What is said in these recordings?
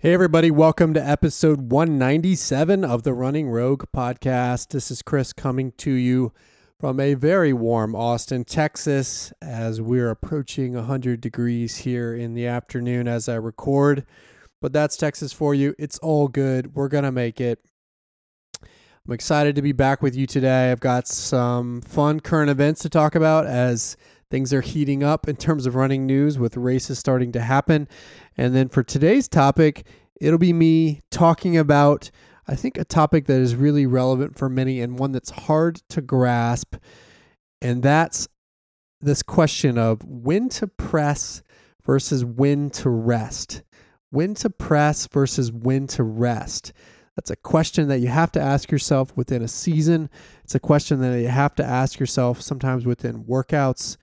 Hey, everybody, welcome to episode 197 of the Running Rogue podcast. This is Chris coming to you from a very warm Austin, Texas, as we're approaching 100 degrees here in the afternoon as I record. But that's Texas for you. It's all good. We're going to make it. I'm excited to be back with you today. I've got some fun current events to talk about as things are heating up in terms of running news with races starting to happen. And then for today's topic, it'll be me talking about, I think, a topic that is really relevant for many and one that's hard to grasp. And that's this question of when to press versus when to rest. When to press versus when to rest. That's a question that you have to ask yourself within a season. It's a question that you have to ask yourself sometimes within workouts.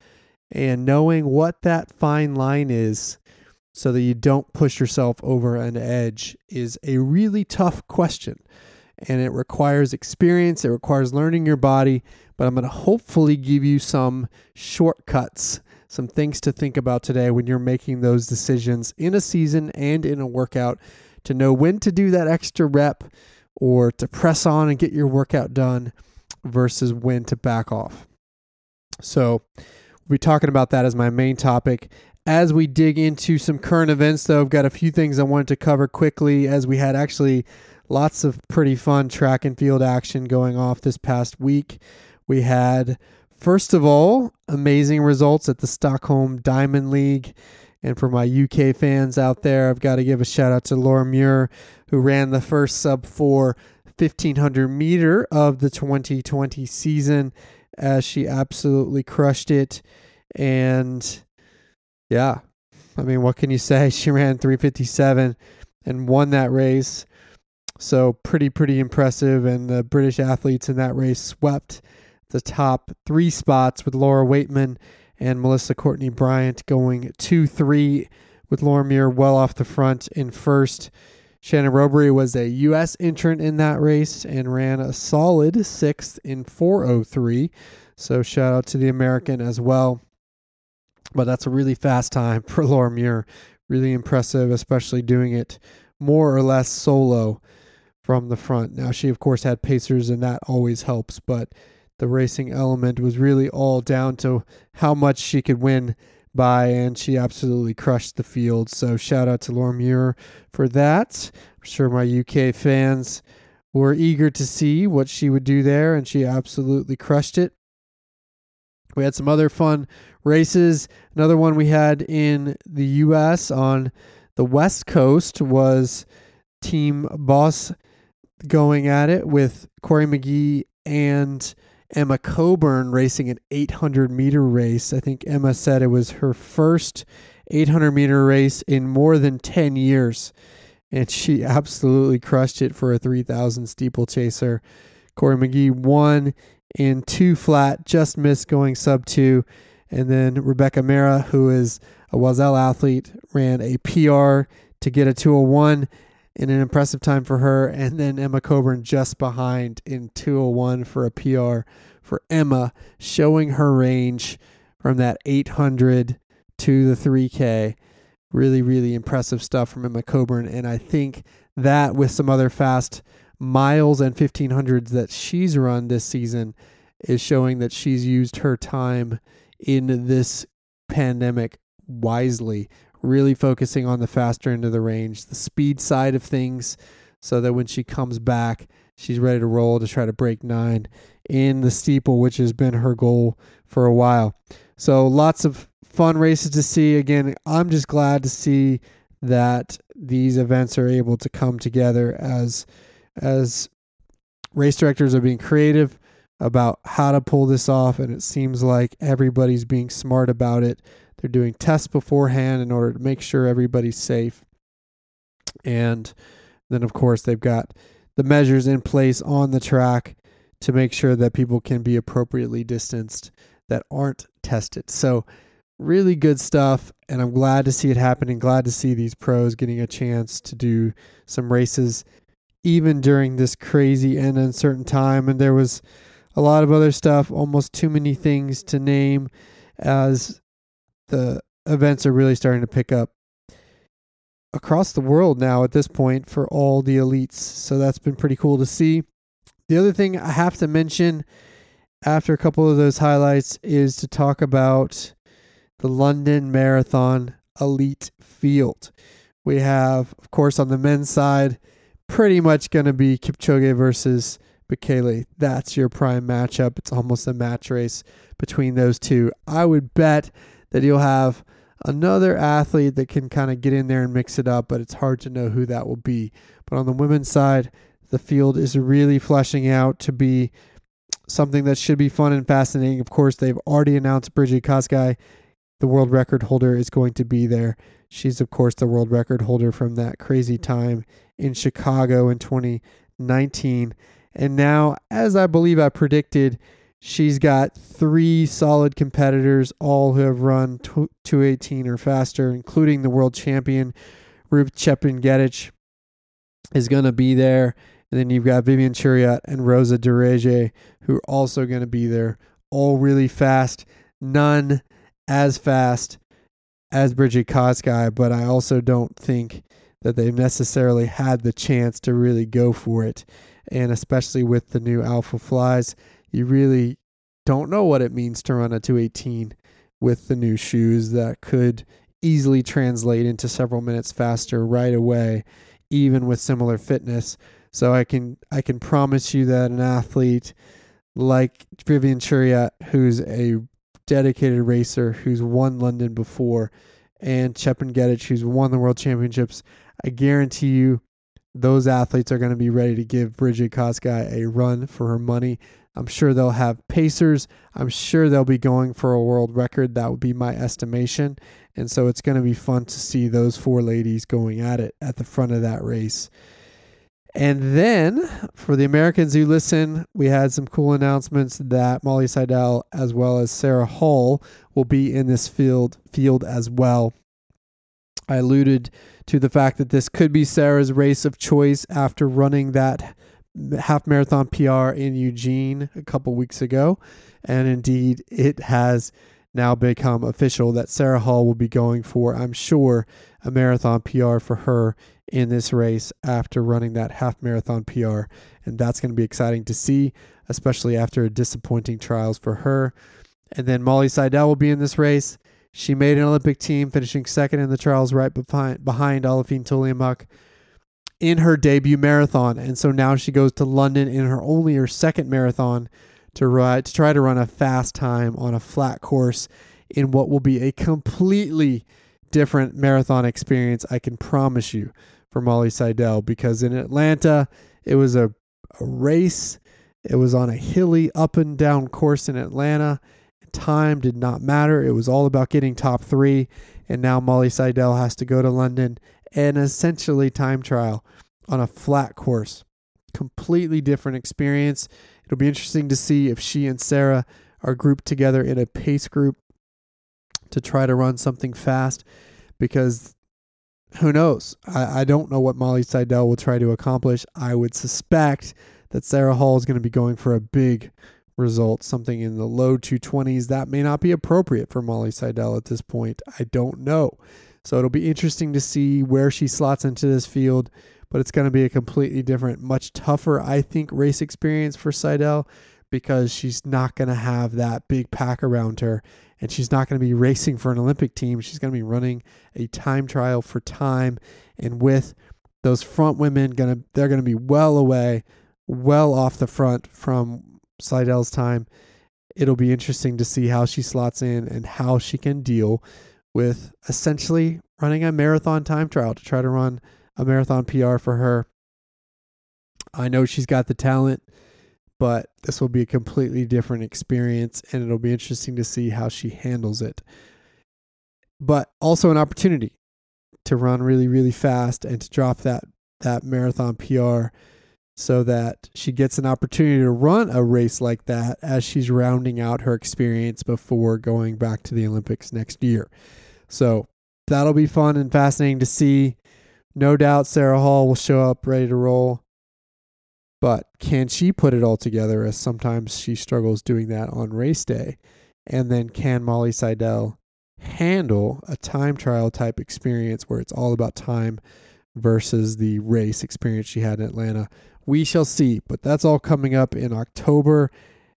And knowing what that fine line is so that you don't push yourself over an edge is a really tough question. And it requires experience, it requires learning your body, but I'm going to hopefully give you some shortcuts, some things to think about today when you're making those decisions in a season and in a workout to know when to do that extra rep or to press on and get your workout done versus when to back off. So, we'll be talking about that as my main topic. As we dig into some current events, though, I've got a few things I wanted to cover quickly as we had actually lots of pretty fun track and field action going off this past week. We had, first of all, amazing results at the Stockholm Diamond League. And for my UK fans out there, I've got to give a shout out to Laura Muir, who ran the first sub four 1500 meter of the 2020 season, as she absolutely crushed it. And yeah. I mean, what can you say? She ran 357 and won that race. So pretty, pretty impressive. And the British athletes in that race swept the top three spots with Laura Weightman and Melissa Courtney Bryant going 2 3 with Laura Muir well off the front in first. Shannon Rowbury was a U.S. entrant in that race and ran a solid sixth in 403. So shout out to the American as well. But that's a really fast time for Laura Muir. Really impressive, especially doing it more or less solo from the front. Now, she, of course, had pacers, and that always helps, but the racing element was really all down to how much she could win by, and she absolutely crushed the field. So, shout out to Laura Muir for that. I'm sure my UK fans were eager to see what she would do there, and she absolutely crushed it. We had some other fun races. Another one we had in the U.S. on the West Coast was Team Boss going at it with Cory McGee and Emma Coburn racing an 800 meter race. I think Emma said it was her first 800 meter race in more than 10 years. And she absolutely crushed it for a 3000 steeplechaser. Cory McGee won in two flat, just missed going sub two. And then Rebecca Mehra, who is a Oiselle athlete, ran a PR to get a 201 in an impressive time for her. And then Emma Coburn just behind in 201 for a PR for Emma, showing her range from that 800 to the 3K. Really, really impressive stuff from Emma Coburn. And I think that with some other fast miles and 1500s that she's run this season is showing that she's used her time in this pandemic wisely, really focusing on the faster end of the range, the speed side of things, so that when she comes back, she's ready to roll to try to break nine in the steeple, which has been her goal for a while. So lots of fun races to see. Again, I'm just glad to see that these events are able to come together as as race directors are being creative about how to pull this off, and it seems like everybody's being smart about it. They're doing tests beforehand in order to make sure everybody's safe. And then, of course, they've got the measures in place on the track to make sure that people can be appropriately distanced that aren't tested. So, really good stuff. And I'm glad to see it happening. Glad to see these pros getting a chance to do some races even during this crazy and uncertain time. And there was a lot of other stuff, almost too many things to name as the events are really starting to pick up. across the world now at this point for all the elites. So that's been pretty cool to see. The other thing I have to mention after a couple of those highlights is to talk about the London Marathon Elite Field. We have, of course, on the men's side, pretty much going to be Kipchoge versus Bekele. That's your prime matchup. It's almost a match race between those two. I would bet that you'll have another athlete that can kind of get in there and mix it up, but it's hard to know who that will be. But on the women's side, the field is really fleshing out to be something that should be fun and fascinating. Of course, they've already announced Brigid Kosgei, the world record holder, is going to be there. She's, of course, the world record holder from that crazy time in Chicago in 2019. And now, as I believe I predicted, she's got three solid competitors, all who have run 218 or faster, including the world champion, Ruth Chepngetich, is going to be there. And then you've got Vivian Cheruiyot and Roza Dereje, who are also going to be there, all really fast. None as fast as Brigid Kosgei, but I also don't think that they've necessarily had the chance to really go for it. And especially with the new Alphaflys, you really don't know what it means to run a 218 with the new shoes that could easily translate into several minutes faster right away, even with similar fitness. So I can I can promise you that an athlete like Vivian Cheruiyot, who's a dedicated racer who's won London before, and Chepngetich, who's won the world championships, I guarantee you those athletes are going to be ready to give Brigid Kosgei a run for her money. I'm sure they'll have pacers. I'm sure they'll be going for a world record. That would be my estimation. And so it's going to be fun to see those four ladies going at it at the front of that race. And then for the Americans who listen, we had some cool announcements that Molly Seidel as well as Sarah Hall will be in this field field as well. I alluded to the fact that this could be Sarah's race of choice after running that half marathon PR in Eugene a couple weeks ago. And indeed, it has now become official that Sarah Hall will be going for, I'm sure, a marathon PR for her in this race after running that half marathon PR. And that's going to be exciting to see, especially after disappointing trials for her. And then Molly Seidel will be in this race. She made an Olympic team, finishing second in the trials right behind, behind Aliphine Tuliamuk in her debut marathon. And so now she goes to London in her only her second marathon to, ride, to try to run a fast time on a flat course in what will be a completely different marathon experience, I can promise you for Molly Seidel because in Atlanta, it was a, a race. It was on a hilly up and down course in Atlanta. Time did not matter. It was all about getting top three. And now Molly Seidel has to go to London and essentially time trial on a flat course. Completely different experience. It'll be interesting to see if she and Sarah are grouped together in a pace group to try to run something fast because who knows? I, I don't know what Molly Seidel will try to accomplish. I would suspect that Sarah Hall is going to be going for a big result, something in the low 220s. That may not be appropriate for Molly Seidel at this point. I don't know. So it'll be interesting to see where she slots into this field, but it's going to be a completely different, much tougher, I think, race experience for Seidel because she's not going to have that big pack around her and she's not going to be racing for an Olympic team. She's going to be running a time trial for time, and with those front women, gonna they're going to be well away, well off the front from Seidel's time. It'll be interesting to see how she slots in and how she can deal with essentially running a marathon time trial to try to run a marathon PR for her. I know she's got the talent but this will be a completely different experience and it'll be interesting to see how she handles it. But also an opportunity to run really really fast and to drop that that marathon PR so that she gets an opportunity to run a race like that as she's rounding out her experience before going back to the Olympics next year. So that'll be fun and fascinating to see. No doubt Sarah Hall will show up ready to roll. But can she put it all together as sometimes she struggles doing that on race day? And then can Molly Seidel handle a time trial type experience where it's all about time versus the race experience she had in Atlanta. We shall see, but that's all coming up in October.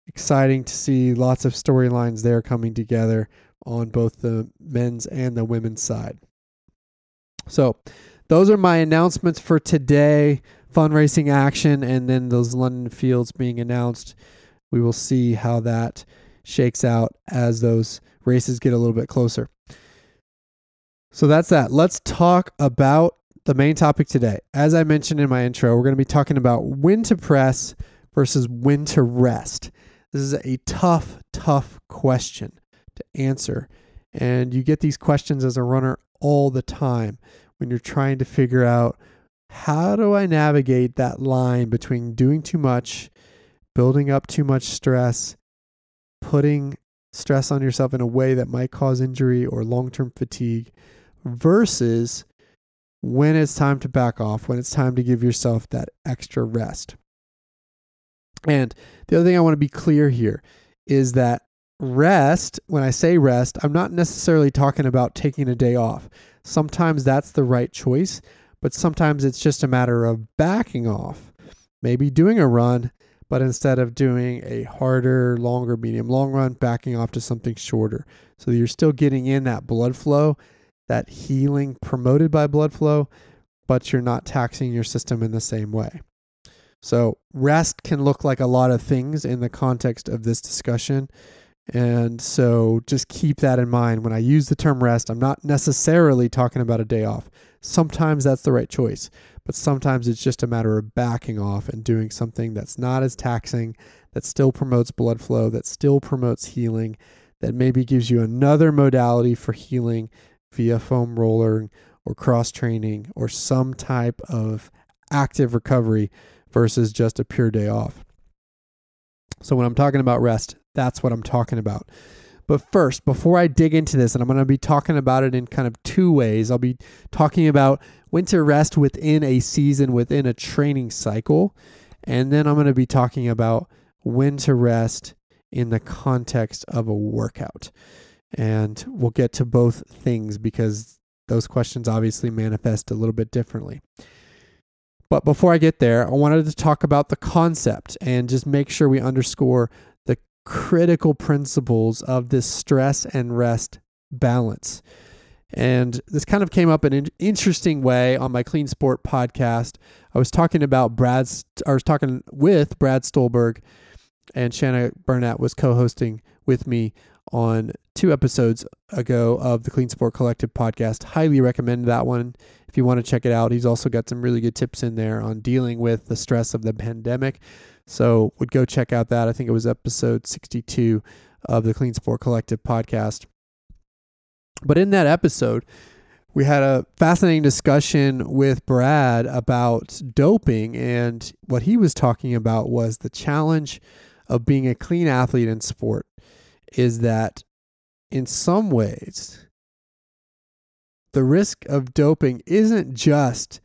Exciting to see lots of storylines there coming together on both the men's and the women's side. So, those are my announcements for today fundraising action and then those London fields being announced. We will see how that shakes out as those races get a little bit closer. So that's that. Let's talk about the main topic today. As I mentioned in my intro, we're going to be talking about when to press versus when to rest. This is a tough, tough question to answer. And you get these questions as a runner all the time when you're trying to figure out how do I navigate that line between doing too much, building up too much stress, putting stress on yourself in a way that might cause injury or long term fatigue versus when it's time to back off, when it's time to give yourself that extra rest. And the other thing I want to be clear here is that rest, when I say rest, I'm not necessarily talking about taking a day off. Sometimes that's the right choice, but sometimes it's just a matter of backing off, maybe doing a run, but instead of doing a harder, longer, medium, long run, backing off to something shorter. So you're still getting in that blood flow that healing promoted by blood flow, but you're not taxing your system in the same way. So, rest can look like a lot of things in the context of this discussion. And so, just keep that in mind. When I use the term rest, I'm not necessarily talking about a day off. Sometimes that's the right choice, but sometimes it's just a matter of backing off and doing something that's not as taxing, that still promotes blood flow, that still promotes healing, that maybe gives you another modality for healing via foam roller or cross training or some type of active recovery versus just a pure day off. So, when I'm talking about rest, that's what I'm talking about. But first, before I dig into this, and I'm going to be talking about it in kind of two ways, I'll be talking about when to rest within a season, within a training cycle. And then I'm going to be talking about when to rest in the context of a workout. And we'll get to both things because those questions obviously manifest a little bit differently. But before I get there, I wanted to talk about the concept and just make sure we underscore critical principles of this stress and rest balance. And this kind of came up in an interesting way on my Clean Sport podcast. I was talking about Brad's, I was talking with Brad Stulberg, and Shanna Burnett was co hosting with me on two episodes ago of the Clean Sport Collective podcast. Highly recommend that one if you want to check it out. He's also got some really good tips in there on dealing with the stress of the pandemic. So would go check out that. I think it was episode 62 of the Clean Sport Collective podcast. But in that episode, we had a fascinating discussion with Brad about doping, and what he was talking about was the challenge of being a clean athlete in sport is that in some ways, the risk of doping isn't just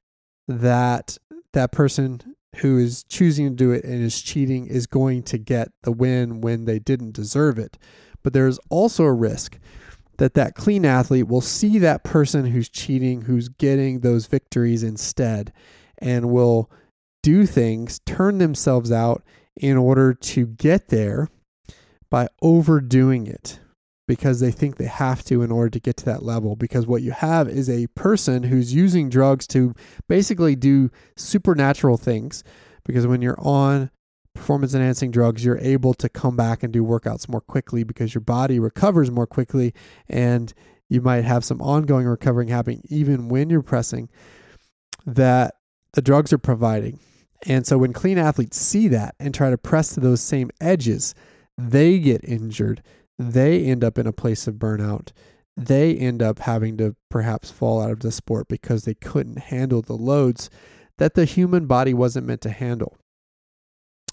that that person who is choosing to do it and is cheating is going to get the win when they didn't deserve it. But there's also a risk that that clean athlete will see that person who's cheating, who's getting those victories instead, and will do things, turn themselves out in order to get there by overdoing it because they think they have to in order to get to that level. Because what you have is a person who's using drugs to basically do supernatural things. Because when you're on performance enhancing drugs, you're able to come back and do workouts more quickly because your body recovers more quickly and you might have some ongoing recovering happening even when you're pressing that the drugs are providing. And so when clean athletes see that and try to press to those same edges, they get injured. They end up in a place of burnout. They end up having to perhaps fall out of the sport because they couldn't handle the loads that the human body wasn't meant to handle.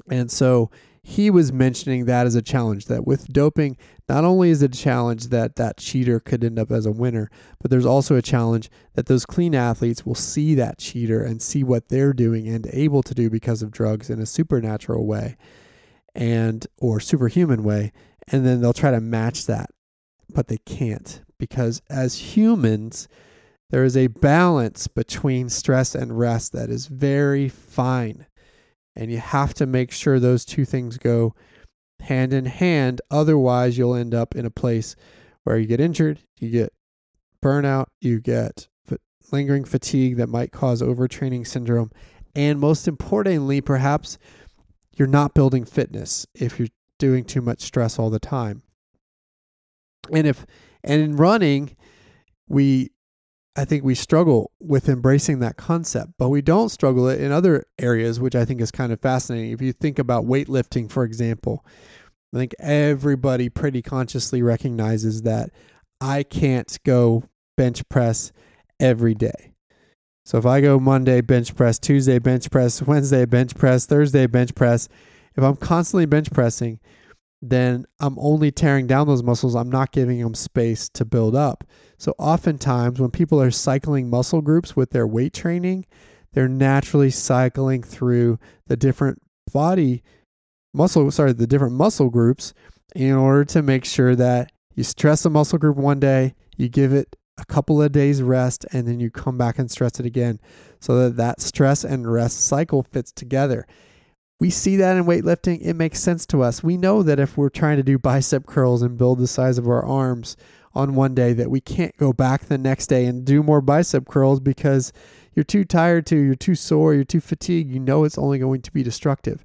And so he was mentioning that as a challenge that with doping, not only is it a challenge that that cheater could end up as a winner, but there's also a challenge that those clean athletes will see that cheater and see what they're doing and able to do because of drugs in a supernatural way and or superhuman way and then they'll try to match that but they can't because as humans, there is a balance between stress and rest that is very fine. And you have to make sure those two things go hand in hand. Otherwise, you'll end up in a place where you get injured, you get burnout, you get lingering fatigue that might cause overtraining syndrome. And most importantly, perhaps you're not building fitness if you're doing too much stress all the time. And if and in running, we I think we struggle with embracing that concept, but we don't struggle it in other areas, which I think is kind of fascinating. If you think about weightlifting, for example, I think everybody pretty consciously recognizes that I can't go bench press every day. So if I go Monday bench press, Tuesday bench press, Wednesday bench press, Thursday bench press, if I'm constantly bench pressing, then I'm only tearing down those muscles. I'm not giving them space to build up. So, oftentimes, when people are cycling muscle groups with their weight training, they're naturally cycling through the different body muscle, sorry, the different muscle groups in order to make sure that you stress a muscle group one day, you give it a couple of days rest, and then you come back and stress it again so that that stress and rest cycle fits together. We see that in weightlifting. It makes sense to us. We know that if we're trying to do bicep curls and build the size of our arms on one day, that we can't go back the next day and do more bicep curls because you're too tired to, you're too sore, you're too fatigued. You know it's only going to be destructive.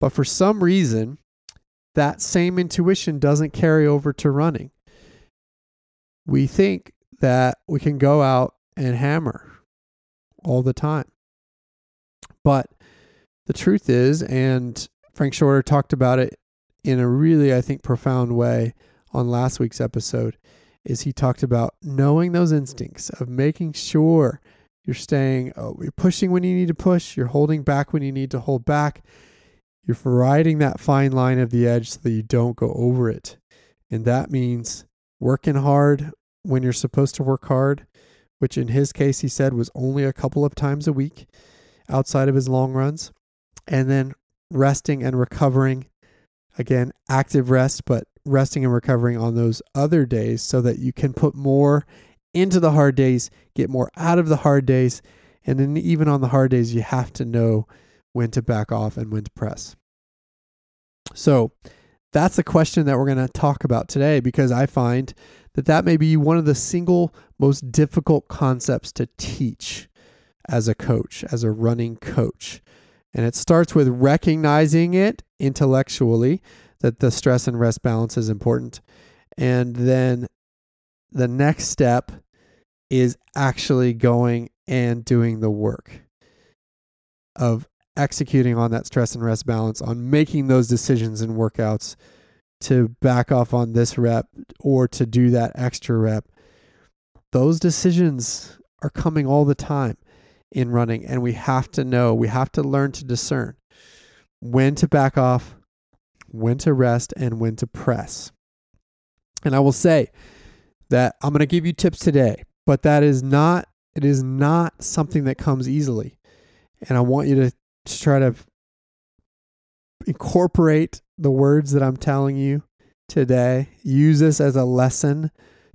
But for some reason, that same intuition doesn't carry over to running. We think that we can go out and hammer all the time. But the truth is, and Frank Shorter talked about it in a really, I think, profound way on last week's episode, is he talked about knowing those instincts of making sure you're staying, oh, you're pushing when you need to push, you're holding back when you need to hold back, you're riding that fine line of the edge so that you don't go over it. And that means working hard when you're supposed to work hard, which in his case, he said was only a couple of times a week outside of his long runs and then resting and recovering. Again, active rest, but resting and recovering on those other days so that you can put more into the hard days, get more out of the hard days. And then, even on the hard days, you have to know when to back off and when to press. So, that's a question that we're going to talk about today because I find that that may be one of the single most difficult concepts to teach as a coach, as a running coach. And it starts with recognizing it intellectually that the stress and rest balance is important. And then the next step is actually going and doing the work of executing on that stress and rest balance, on making those decisions and workouts to back off on this rep or to do that extra rep. Those decisions are coming all the time in running. And we have to know, we have to learn to discern when to back off, when to rest, and when to press. And I will say that I'm going to give you tips today, but that is not, it is not something that comes easily. And I want you to, to try to incorporate the words that I'm telling you today. Use this as a lesson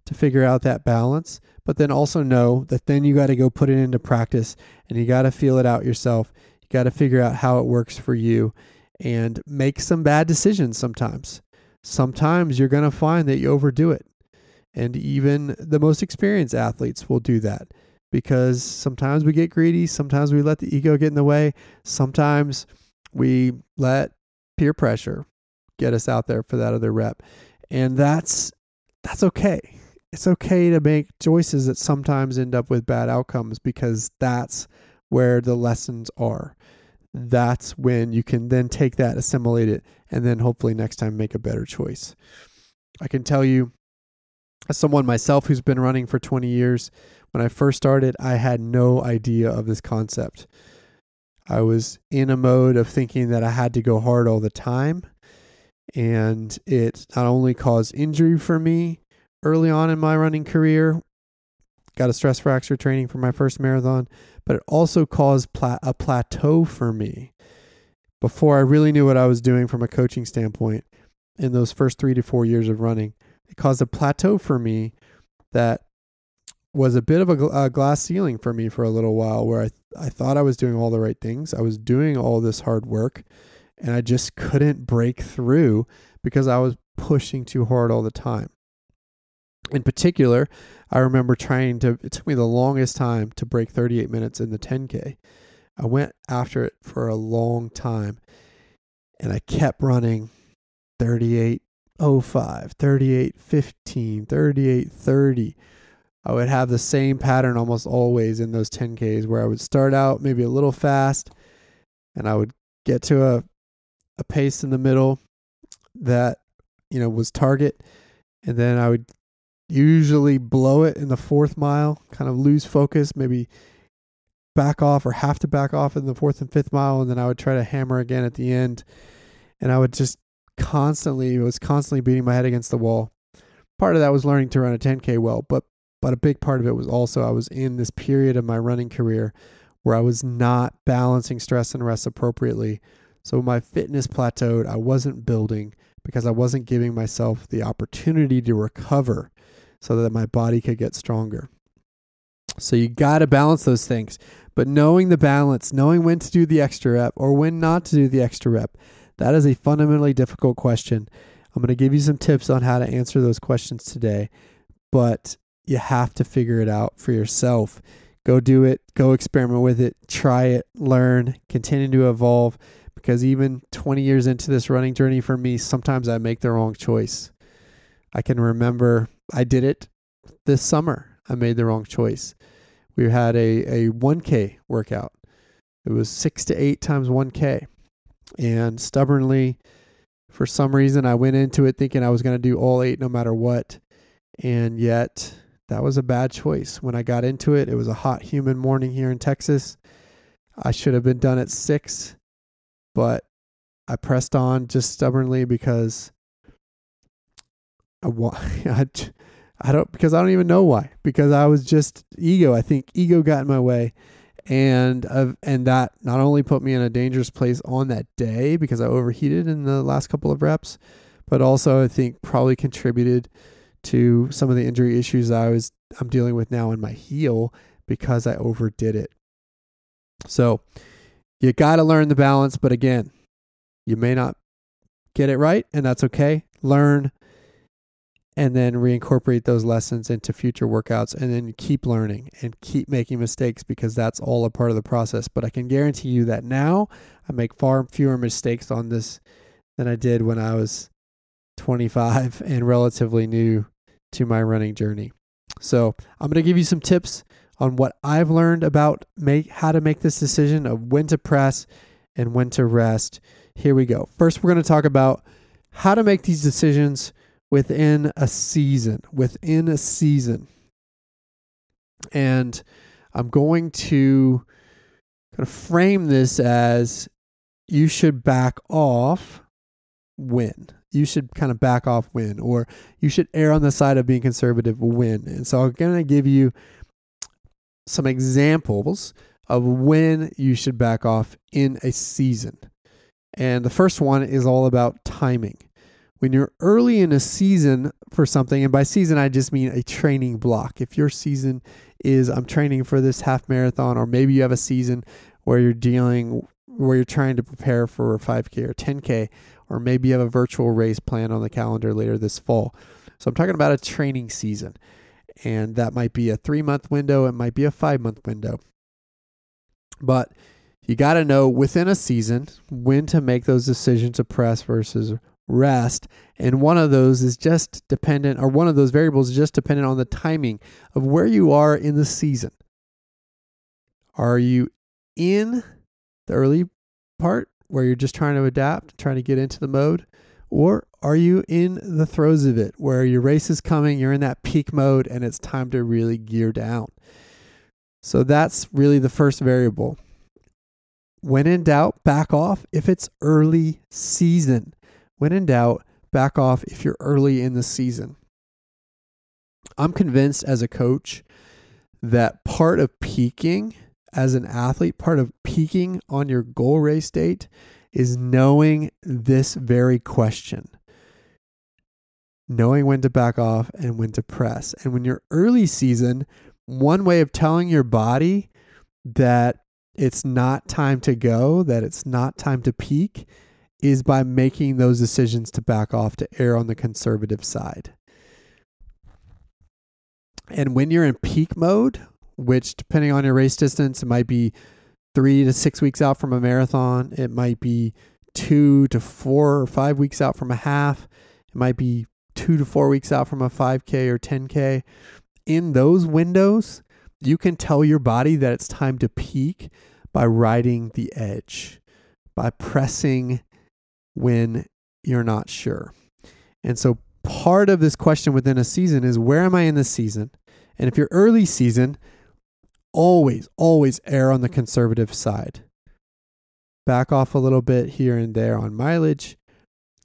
to figure out that balance but then also know that then you got to go put it into practice and you got to feel it out yourself. You got to figure out how it works for you and make some bad decisions sometimes. Sometimes you're going to find that you overdo it. And even the most experienced athletes will do that because sometimes we get greedy, sometimes we let the ego get in the way, sometimes we let peer pressure get us out there for that other rep. And that's that's okay it's okay to make choices that sometimes end up with bad outcomes because that's where the lessons are. That's when you can then take that, assimilate it, and then hopefully next time make a better choice. I can tell you, as someone myself who's been running for 20 years, when I first started, I had no idea of this concept. I was in a mode of thinking that I had to go hard all the time. And it not only caused injury for me, early on in my running career. Got a stress fracture training for my first marathon, but it also caused pla- a plateau for me before I really knew what I was doing from a coaching standpoint in those first three to four years of running. It caused a plateau for me that was a bit of a, a, glass ceiling for me for a little while where I, th- I thought I was doing all the right things. I was doing all this hard work and I just couldn't break through because I was pushing too hard all the time. In particular, I remember trying to, it took me the longest time to break 38 minutes in the 10K. I went after it for a long time and I kept running 3805, 3815, 3830. I would have the same pattern almost always in those 10Ks where I would start out maybe a little fast and I would get to a, a pace in the middle that, you know, was target. And then I would usually blow it in the fourth mile, kind of lose focus, maybe back off or have to back off in the fourth and fifth mile. And then I would try to hammer again at the end. And I would just constantly, was constantly beating my head against the wall. Part of that was learning to run a 10K well, but but a big part of it was also I was in this period of my running career where I was not balancing stress and rest appropriately. So my fitness plateaued. I wasn't building because I wasn't giving myself the opportunity to recover so that my body could get stronger. So you got to balance those things. But knowing the balance, knowing when to do the extra rep or when not to do the extra rep, that is a fundamentally difficult question. I'm going to give you some tips on how to answer those questions today. But you have to figure it out for yourself. Go do it, go experiment with it, try it, learn, continue to evolve. Because even 20 years into this running journey for me, sometimes I make the wrong choice. I can remember I did it this summer. I made the wrong choice. We had a, a 1K workout. It was six to eight times 1K. And stubbornly, for some reason, I went into it thinking I was going to do all eight no matter what. And yet, that was a bad choice. When I got into it, it was a hot, humid morning here in Texas. I should have been done at six, but I pressed on just stubbornly because I, I, don't because I don't even know why. Because I was just ego. I think ego got in my way, and uh, and that not only put me in a dangerous place on that day because I overheated in the last couple of reps, but also I think probably contributed to some of the injury issues I was I'm dealing with now in my heel because I overdid it. So you got to learn the balance, but again, you may not get it right, and that's okay. Learn and then reincorporate those lessons into future workouts and then keep learning and keep making mistakes because that's all a part of the process. But I can guarantee you that now I make far fewer mistakes on this than I did when I was 25 and relatively new to my running journey. So I'm going to give you some tips on what I've learned about make how to make this decision of when to press and when to rest. Here we go. First, we're going to talk about how to make these decisions within a season. Within a season, and I'm going to kind of frame this as you should back off when you should kind of back off when, or you should err on the side of being conservative when. And so I'm going to give you some examples of when you should back off in a season. And the first one is all about timing. When you're early in a season for something, and by season, I just mean a training block. If your season is I'm training for this half marathon, or maybe you have a season where you're dealing, where you're trying to prepare for a 5K or 10K, or maybe you have a virtual race planned on the calendar later this fall. So I'm talking about a training season, and that might be a three month window, it might be a five month window. But you got to know within a season when to make those decisions to press versus rest. And one of those is just dependent, or one of those variables is just dependent on the timing of where you are in the season. Are you in the early part where you're just trying to adapt, trying to get into the mode? Or are you in the throes of it where your race is coming, you're in that peak mode, and it's time to really gear down? So that's really the first variable. When in doubt, back off if it's early season. When in doubt, back off if you're early in the season. I'm convinced as a coach that part of peaking as an athlete, part of peaking on your goal race date is knowing this very question knowing when to back off and when to press. And when you're early season, one way of telling your body that it's not time to go, that it's not time to peak, is by making those decisions to back off, to err on the conservative side. And when you're in peak mode, which depending on your race distance, it might be three to six weeks out from a marathon, it might be two to four or five weeks out from a half, it might be two to four weeks out from a 5K or 10K. In those windows, you can tell your body that it's time to peak by riding the edge, by pressing when you're not sure. And so part of this question within a season is where am I in the season? And if you're early season, always, always err on the conservative side. Back off a little bit here and there on mileage,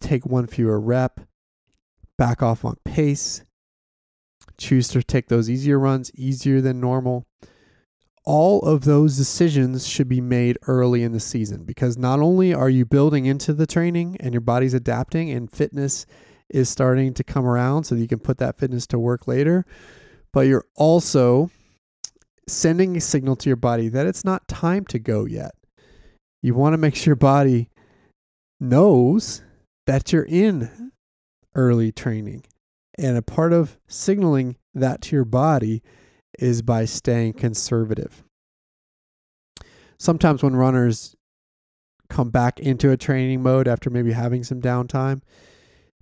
take one fewer rep, back off on pace, choose to take those easier runs, easier than normal. All of those decisions should be made early in the season because not only are you building into the training and your body's adapting and fitness is starting to come around so that you can put that fitness to work later, but you're also sending a signal to your body that it's not time to go yet. You want to make sure your body knows that you're in early training. And a part of signaling that to your body is by staying conservative. Sometimes when runners come back into a training mode after maybe having some downtime,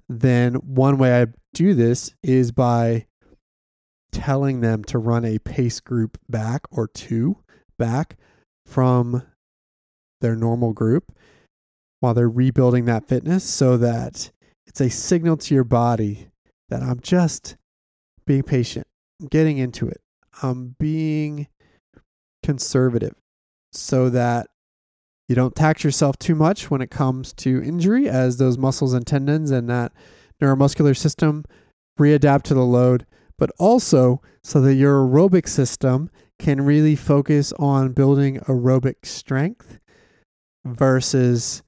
then one way I do this is by telling them to run a pace group back or two back from their normal group while they're rebuilding that fitness so that it's a signal to your body that I'm just being patient, getting into it. I'm being conservative so that you don't tax yourself too much when it comes to injury as those muscles and tendons and that neuromuscular system readapt to the load, but also so that your aerobic system can really focus on building aerobic strength versus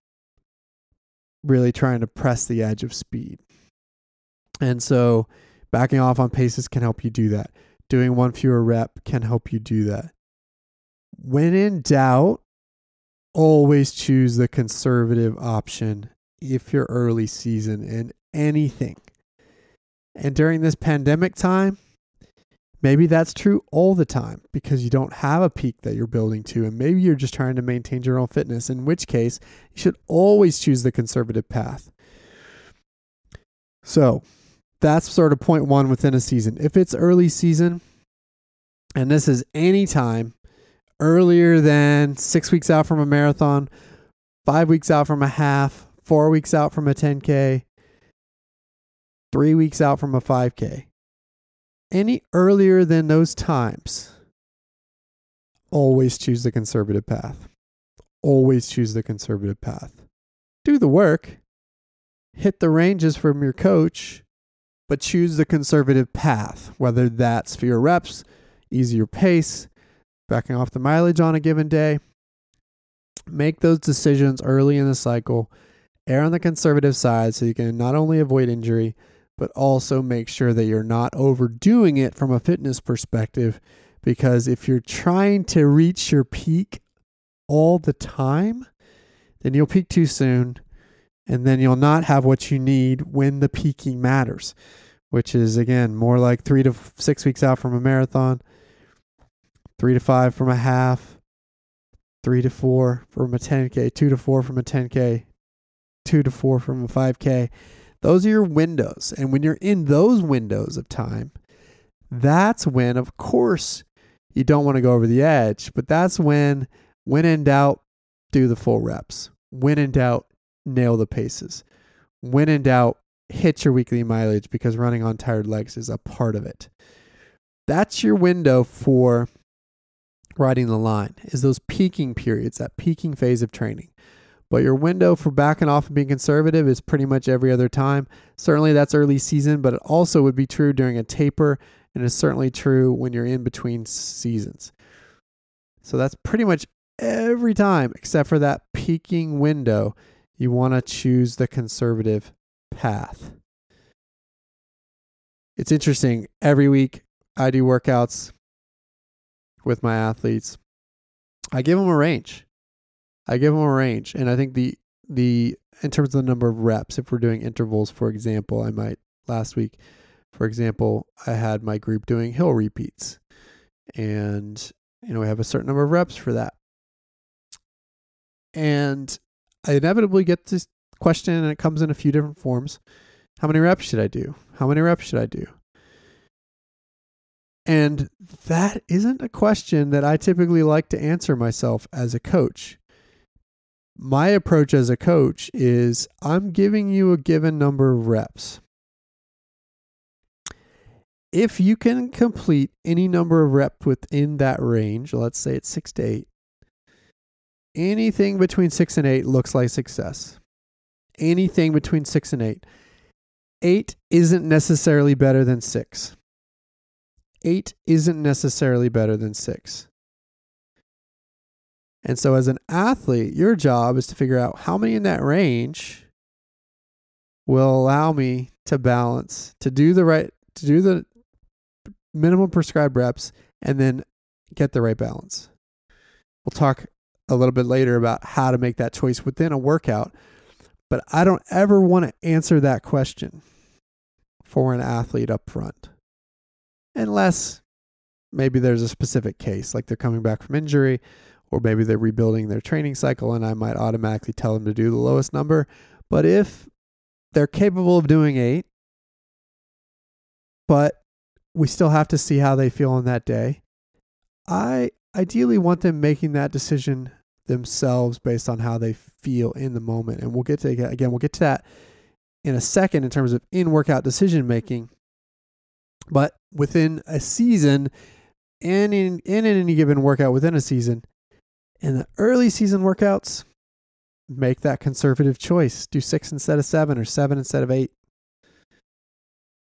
really trying to press the edge of speed. And so backing off on paces can help you do that. Doing one fewer rep can help you do that. When in doubt, always choose the conservative option if you're early season in anything. And during this pandemic time, maybe that's true all the time because you don't have a peak that you're building to. And maybe you're just trying to maintain your own fitness, in which case, you should always choose the conservative path. So that's sort of point one within a season. If it's early season, and this is any time earlier than six weeks out from a marathon, five weeks out from a half, four weeks out from a 10K, three weeks out from a 5K. Any earlier than those times, always choose the conservative path. Always choose the conservative path. Do the work, hit the ranges from your coach, but choose the conservative path, whether that's fewer reps, easier pace, backing off the mileage on a given day. Make those decisions early in the cycle. Err on the conservative side so you can not only avoid injury, but also make sure that you're not overdoing it from a fitness perspective. Because if you're trying to reach your peak all the time, then you'll peak too soon. And then you'll not have what you need when the peaking matters, which is, again, more like three to six weeks out from a marathon, three to five from a half, three to four from a 10K, two to four from a 10K, two to four from a 5K those are your windows. And when you're in those windows of time, that's when, of course, you don't want to go over the edge, but that's when, when in doubt, do the full reps. When in doubt, nail the paces. When in doubt, hit your weekly mileage because running on tired legs is a part of it. That's your window for riding the line, is those peaking periods, that peaking phase of training. But your window for backing off and being conservative is pretty much every other time. Certainly that's early season, but it also would be true during a taper and is certainly true when you're in between seasons. So that's pretty much every time except for that peaking window. You want to choose the conservative path. it's interesting. Every week I do workouts with my athletes. I give them a range. I give them a range, and I think the the in terms of the number of reps, if we're doing intervals, for example, I might last week, for example, I had my group doing hill repeats, and you know we have a certain number of reps for that, and I inevitably get this question, and it comes in a few different forms. How many reps should I do? How many reps should I do? And that isn't a question that I typically like to answer myself as a coach. My approach as a coach is I'm giving you a given number of reps. If you can complete any number of reps within that range, let's say it's six to eight, anything between six and eight looks like success. Anything between six and eight. Eight isn't necessarily better than six eight isn't necessarily better than six. And so, as an athlete, your job is to figure out how many in that range will allow me to balance, to do the right, to do the minimum prescribed reps, and then get the right balance. We'll talk a little bit later about how to make that choice within a workout, but I don't ever want to answer that question for an athlete up front unless maybe there's a specific case, like they're coming back from injury, or maybe they're rebuilding their training cycle, and I might automatically tell them to do the lowest number. But if they're capable of doing eight, but we still have to see how they feel on that day, I ideally want them making that decision themselves based on how they feel in the moment. And we'll get to again, we'll get to that in a second in terms of in workout decision making. But within a season and in, in any given workout within a season, in the early season workouts, make that conservative choice. Do six instead of seven or seven instead of eight.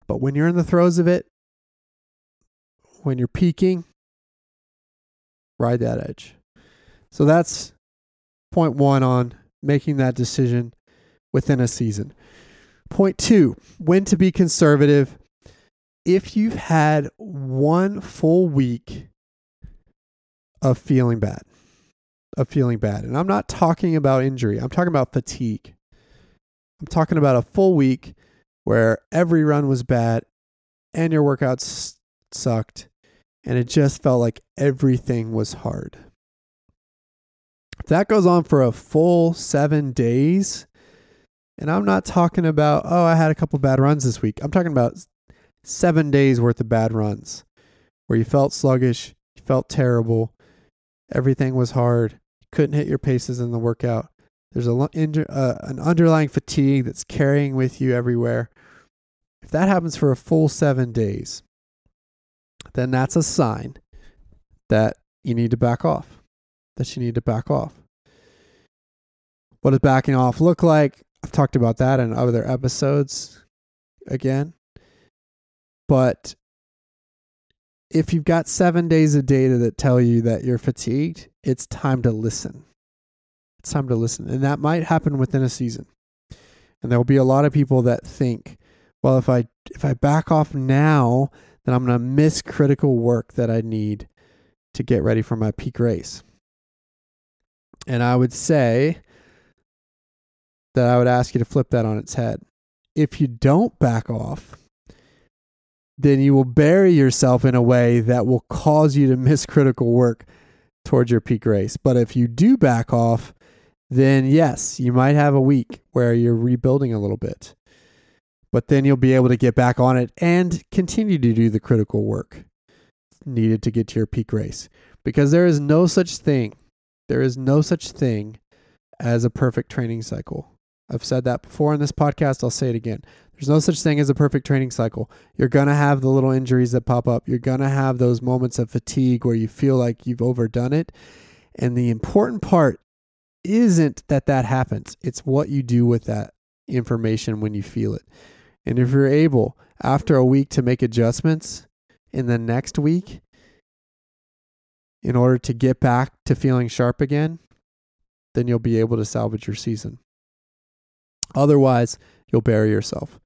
But when you're in the throes of it, when you're peaking, ride that edge. So that's point one on making that decision within a season. Point two, when to be conservative if you've had one full week of feeling bad, of feeling bad, and I'm not talking about injury, I'm talking about fatigue. I'm talking about a full week where every run was bad and your workouts sucked and it just felt like everything was hard. That goes on for a full seven days, and I'm not talking about, oh, I had a couple bad runs this week. I'm talking about seven days worth of bad runs where you felt sluggish, you felt terrible, everything was hard, you couldn't hit your paces in the workout. There's a uh, an underlying fatigue that's carrying with you everywhere. If that happens for a full seven days, then that's a sign that you need to back off. That you need to back off. What does backing off look like? I've talked about that in other episodes. Again, but if you've got seven days of data that tell you that you're fatigued, it's time to listen. It's time to listen. And that might happen within a season. And there will be a lot of people that think, well, if I if I back off now, then I'm going to miss critical work that I need to get ready for my peak race. And I would say that I would ask you to flip that on its head. If you don't back off, then you will bury yourself in a way that will cause you to miss critical work towards your peak race. But if you do back off, then yes, you might have a week where you're rebuilding a little bit. But then you'll be able to get back on it and continue to do the critical work needed to get to your peak race. Because there is no such thing, there is no such thing as a perfect training cycle. I've said that before in this podcast. I'll say it again. There's no such thing as a perfect training cycle. You're going to have the little injuries that pop up. You're going to have those moments of fatigue where you feel like you've overdone it. And the important part isn't that that happens, it's what you do with that information when you feel it. And if you're able, after a week, to make adjustments in the next week in order to get back to feeling sharp again, then you'll be able to salvage your season. Otherwise, you'll bury yourself.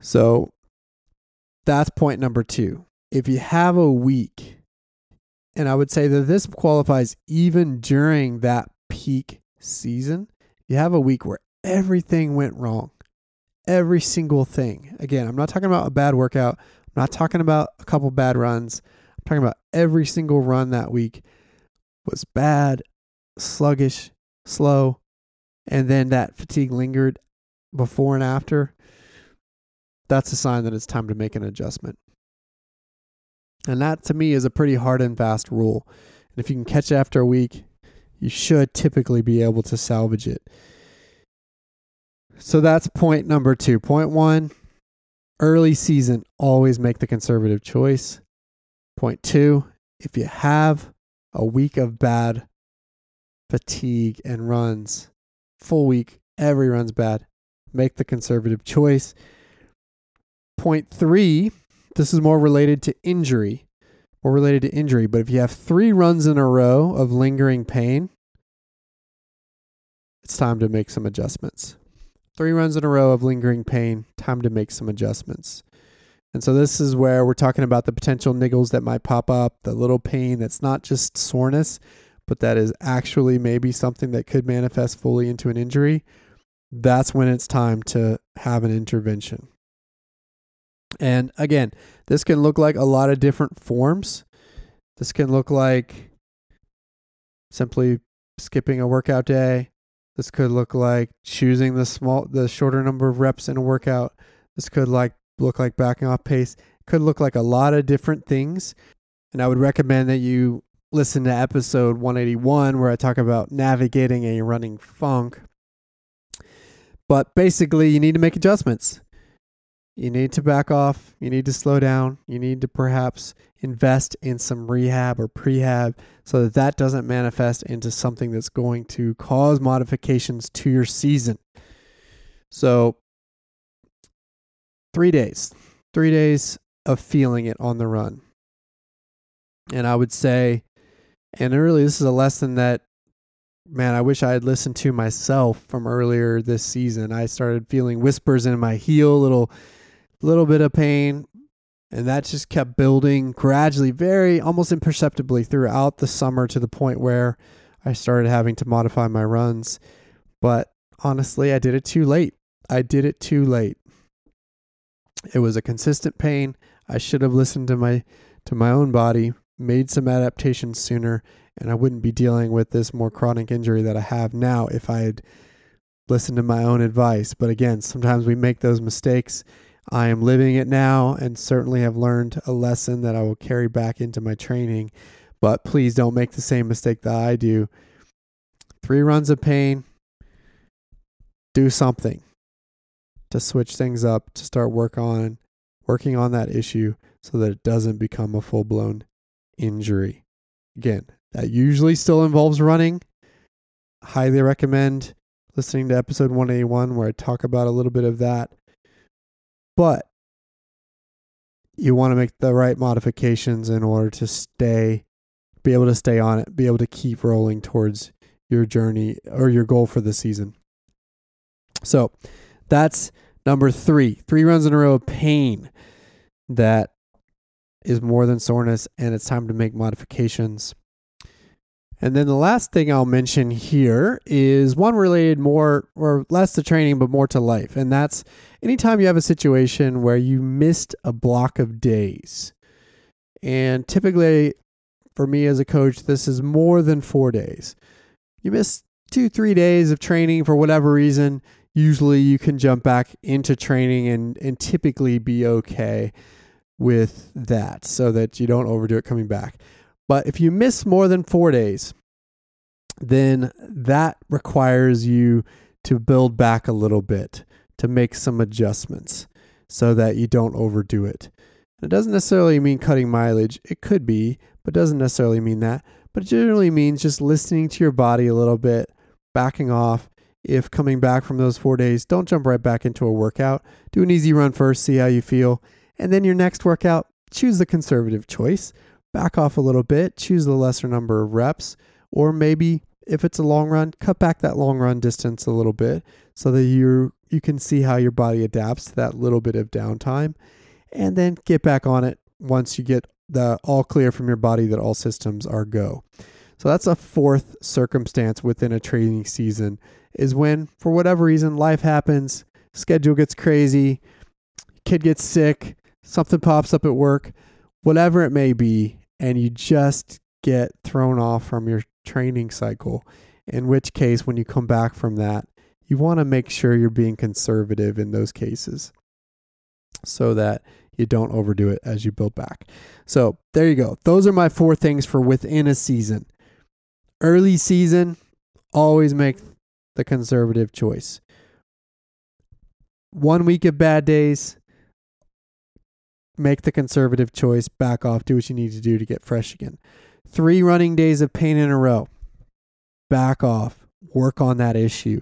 So that's point number two. If you have a week, and I would say that this qualifies even during that peak season, you have a week where everything went wrong. Every single thing. Again, I'm not talking about a bad workout. I'm not talking about a couple bad runs. I'm talking about every single run that week was bad, sluggish, slow, and then that fatigue lingered before and after. That's a sign that it's time to make an adjustment. And that to me is a pretty hard and fast rule. And if you can catch it after a week, you should typically be able to salvage it. So that's point number two. Point one early season, always make the conservative choice. Point two if you have a week of bad fatigue and runs, full week, every run's bad, make the conservative choice. Point three this is more related to injury, more related to injury. But if you have three runs in a row of lingering pain, it's time to make some adjustments. Three runs in a row of lingering pain, time to make some adjustments. And so this is where we're talking about the potential niggles that might pop up, the little pain that's not just soreness, but that is actually maybe something that could manifest fully into an injury. That's when it's time to have an intervention. And again, this can look like a lot of different forms. This can look like simply skipping a workout day. This could look like choosing the small the shorter number of reps in a workout. This could like look like backing off pace. Could look like a lot of different things. And I would recommend that you listen to episode 181 where I talk about navigating a running funk. But basically, you need to make adjustments. You need to back off. You need to slow down. You need to perhaps invest in some rehab or prehab so that that doesn't manifest into something that's going to cause modifications to your season. So, three days, three days of feeling it on the run. And I would say, and really, this is a lesson that, man, I wish I had listened to myself from earlier this season. I started feeling whispers in my heel, little little bit of pain, and that just kept building gradually, very almost imperceptibly throughout the summer to the point where I started having to modify my runs. But honestly, I did it too late. I did it too late. It was a consistent pain. I should have listened to my to my own body, made some adaptations sooner, and I wouldn't be dealing with this more chronic injury that I have now if I had listened to my own advice. But again, sometimes we make those mistakes I am living it now and certainly have learned a lesson that I will carry back into my training. But please don't make the same mistake that I do. Three runs of pain, do something to switch things up, to start work on working on that issue so that it doesn't become a full-blown injury. Again, that usually still involves running. Highly recommend listening to episode 181 where I talk about a little bit of that but you want to make the right modifications in order to stay be able to stay on it be able to keep rolling towards your journey or your goal for the season so that's number three three runs in a row of pain that is more than soreness and it's time to make modifications and then the last thing I'll mention here is one related more or less to training, but more to life. And that's anytime you have a situation where you missed a block of days. And typically, for me as a coach, this is more than four days. You miss two, three days of training for whatever reason. Usually, you can jump back into training and, and typically be okay with that so that you don't overdo it coming back. But if you miss more than four days, then that requires you to build back a little bit, to make some adjustments so that you don't overdo it. It doesn't necessarily mean cutting mileage. It could be, but doesn't necessarily mean that. But it generally means just listening to your body a little bit, backing off. If coming back from those four days, don't jump right back into a workout. Do an easy run first, see how you feel. And then your next workout, choose the conservative choice back off a little bit, choose the lesser number of reps, or maybe if it's a long run, cut back that long run distance a little bit so that you you can see how your body adapts to that little bit of downtime. and then get back on it once you get the all clear from your body that all systems are go. So that's a fourth circumstance within a training season is when for whatever reason life happens, schedule gets crazy, kid gets sick, something pops up at work, whatever it may be, and you just get thrown off from your training cycle. In which case, when you come back from that, you want to make sure you're being conservative in those cases so that you don't overdo it as you build back. So there you go. Those are my four things for within a season. Early season, always make the conservative choice. One week of bad days, make the conservative choice, back off, do what you need to do to get fresh again. Three running days of pain in a row, back off, work on that issue,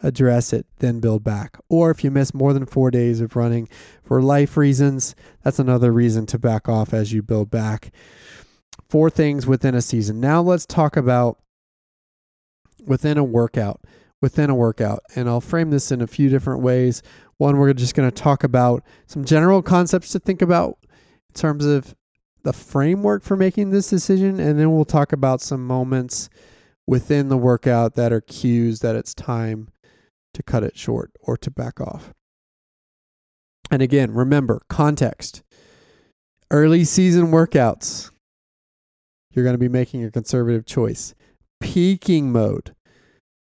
address it, then build back. Or if you miss more than four days of running for life reasons, that's another reason to back off as you build back. Four things within a season. Now let's talk about within a workout. Within a workout. And I'll frame this in a few different ways. One, we're just going to talk about some general concepts to think about in terms of the framework for making this decision. And then we'll talk about some moments within the workout that are cues that it's time to cut it short or to back off. And again, remember context. Early season workouts, you're going to be making a conservative choice. Peaking mode,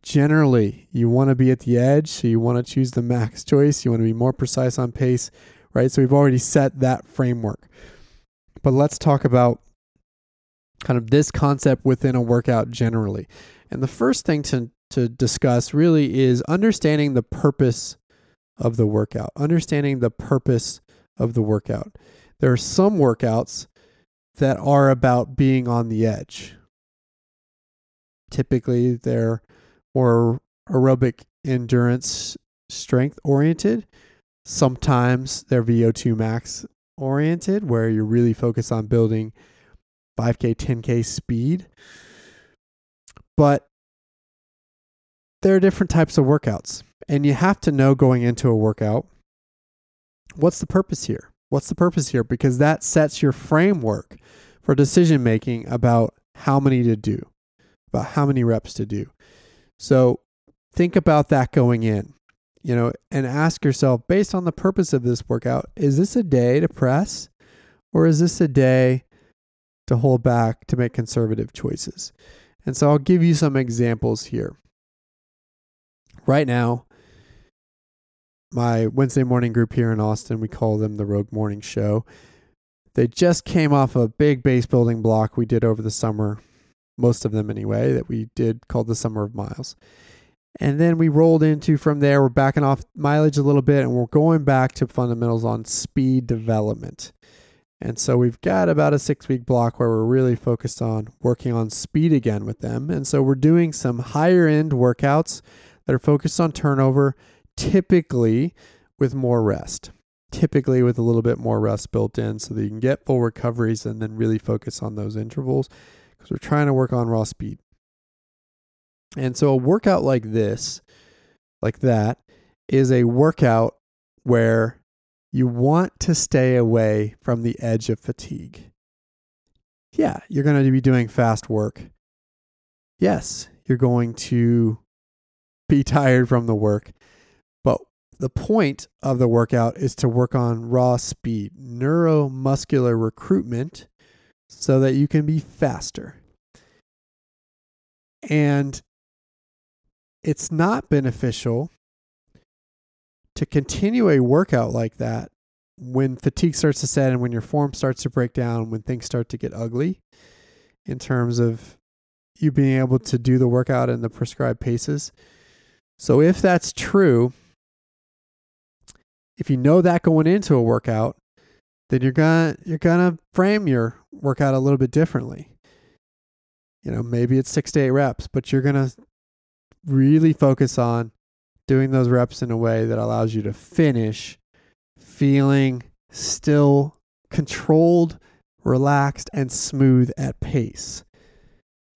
generally, you want to be at the edge, so you want to choose the max choice. You want to be more precise on pace, right? So we've already set that framework. But let's talk about kind of this concept within a workout generally. And the first thing to to discuss really is understanding the purpose of the workout, understanding the purpose of the workout. There are some workouts that are about being on the edge. Typically, they're more aerobic endurance strength oriented. Sometimes they're VO2 max oriented, where you're really focused on building 5K, 10K speed. But there are different types of workouts, and you have to know going into a workout what's the purpose here? What's the purpose here? Because that sets your framework for decision making about how many to do, about how many reps to do. So think about that going in, you know, and ask yourself based on the purpose of this workout, is this a day to press or is this a day to hold back to make conservative choices? And so I'll give you some examples here right now, my Wednesday morning group here in Austin, we call them the Rogue Morning Show. They just came off a big base building block we did over the summer, most of them anyway, that we did called the Summer of Miles. And then we rolled into from there, we're backing off mileage a little bit and we're going back to fundamentals on speed development. And so we've got about a six week block where we're really focused on working on speed again with them. And so we're doing some higher end workouts that are focused on turnover, typically with more rest. Typically with a little bit more rest built in so that you can get full recoveries and then really focus on those intervals because we're trying to work on raw speed. And so a workout like this, like that, is a workout where you want to stay away from the edge of fatigue. Yeah, you're going to be doing fast work. Yes, you're going to be tired from the work. The point of the workout is to work on raw speed, neuromuscular recruitment, so that you can be faster. And it's not beneficial to continue a workout like that when fatigue starts to set and when your form starts to break down, when things start to get ugly in terms of you being able to do the workout in the prescribed paces. So if that's true, if you know that going into a workout, then you're gonna you're gonna frame your workout a little bit differently. You know, maybe it's six to eight reps, but you're gonna really focus on doing those reps in a way that allows you to finish feeling still controlled, relaxed, and smooth at pace.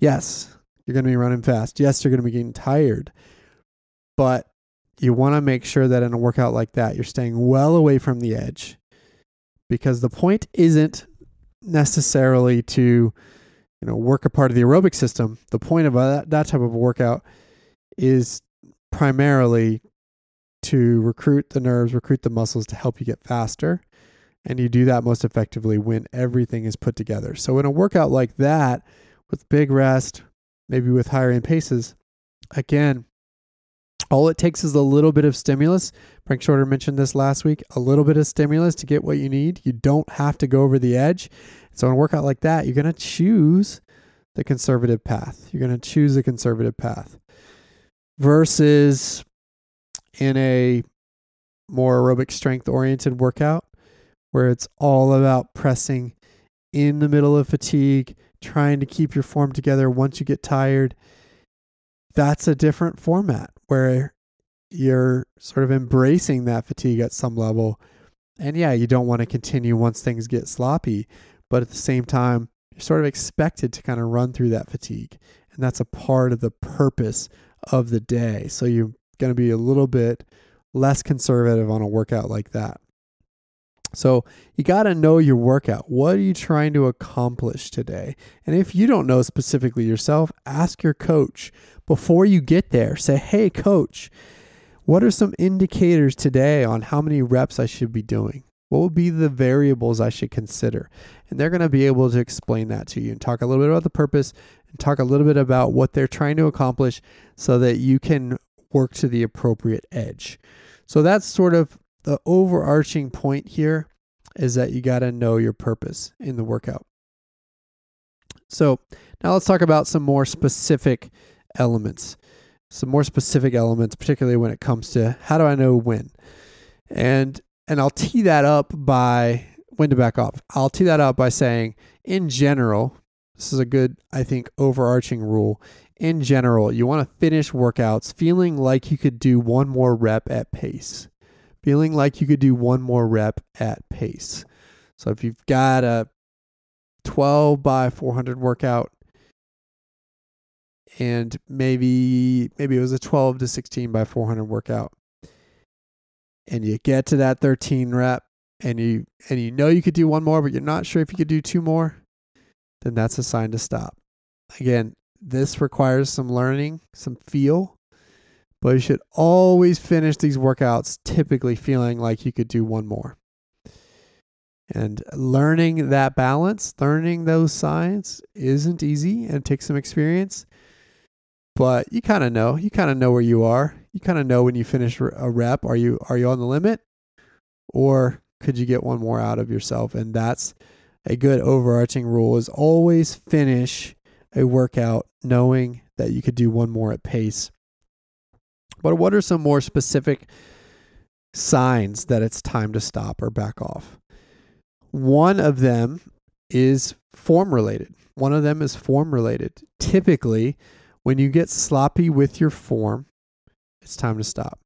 Yes, you're going to be running fast. Yes, you're going to be getting tired. But you want to make sure that in a workout like that, you're staying well away from the edge because the point isn't necessarily to you know work a part of the aerobic system. The point of that, that type of workout is primarily to recruit the nerves, recruit the muscles to help you get faster. And you do that most effectively when everything is put together. So in a workout like that, with big rest, maybe with higher end paces, again, all it takes is a little bit of stimulus. Frank Shorter mentioned this last week a little bit of stimulus to get what you need. You don't have to go over the edge. So, in a workout like that, you're going to choose the conservative path. You're going to choose the conservative path versus in a more aerobic strength oriented workout where it's all about pressing in the middle of fatigue, trying to keep your form together once you get tired. That's a different format where you're sort of embracing that fatigue at some level. And yeah, you don't want to continue once things get sloppy, but at the same time, you're sort of expected to kind of run through that fatigue. And that's a part of the purpose of the day. So you're going to be a little bit less conservative on a workout like that. So you got to know your workout. What are you trying to accomplish today? And if you don't know specifically yourself, ask your coach before you get there. Say, hey, coach, what are some indicators today on how many reps I should be doing? What would be the variables I should consider? And they're going to be able to explain that to you and talk a little bit about the purpose and talk a little bit about what they're trying to accomplish so that you can work to the appropriate edge. So that's sort of the overarching point here is that you got to know your purpose in the workout. So now let's talk about some more specific elements. Some more specific elements, particularly when it comes to how do I know when? And and I'll tee that up by when to back off. I'll tee that up by saying, in general, this is a good, I think, overarching rule. In general, you want to finish workouts feeling like you could do one more rep at pace. Feeling like you could do one more rep at pace. So if you've got a 12 by 400 workout and maybe maybe it was a 12 to 16 by 400 workout and you get to that 13 rep and you and you know you could do one more but you're not sure if you could do two more then that's a sign to stop again this requires some learning some feel but you should always finish these workouts typically feeling like you could do one more. And learning that balance learning those signs isn't easy and takes some experience but you kind of know you kind of know where you are. You kind of know when you finish a rep are you are you on the limit? Or could you get one more out of yourself? And that's a good overarching rule is always finish a workout knowing that you could do one more at pace but what are some more specific signs that it's time to stop or back off one of them is form related one of them is form related typically when you get sloppy with your form, it's time to stop.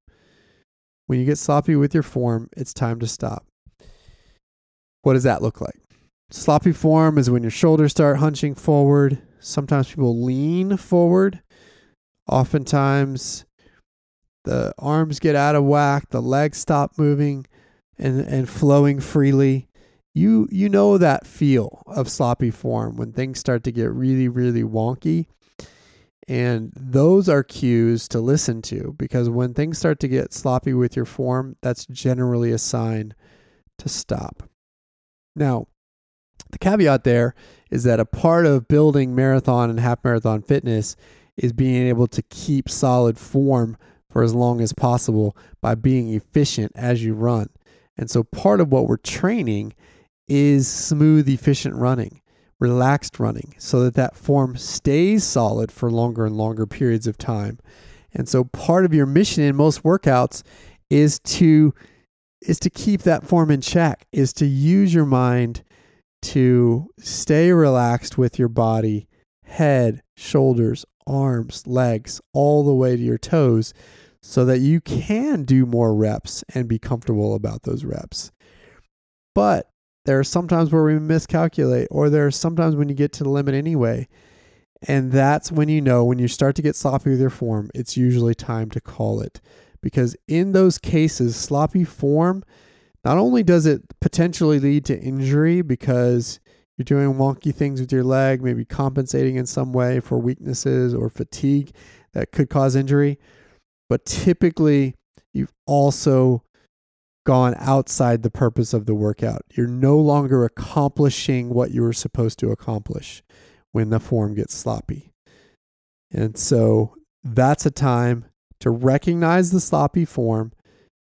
When you get sloppy with your form, it's time to stop. What does that look like? Sloppy form is when your shoulders start hunching forward. Sometimes people lean forward. Oftentimes, the arms get out of whack, the legs stop moving and, and flowing freely. You you know that feel of sloppy form when things start to get really, really wonky. And those are cues to listen to because when things start to get sloppy with your form, that's generally a sign to stop. Now, the caveat there is that a part of building marathon and half marathon fitness is being able to keep solid form for as long as possible by being efficient as you run. And so part of what we're training is smooth, efficient running relaxed running so that that form stays solid for longer and longer periods of time. And so part of your mission in most workouts is to is to keep that form in check, is to use your mind to stay relaxed with your body, head, shoulders, arms, legs, all the way to your toes so that you can do more reps and be comfortable about those reps. But there are sometimes where we miscalculate, or there are sometimes when you get to the limit anyway. And that's when you know when you start to get sloppy with your form, it's usually time to call it. Because in those cases, sloppy form not only does it potentially lead to injury because you're doing wonky things with your leg, maybe compensating in some way for weaknesses or fatigue that could cause injury, but typically you've also gone outside the purpose of the workout. You're no longer accomplishing what you were supposed to accomplish when the form gets sloppy. And so that's a time to recognize the sloppy form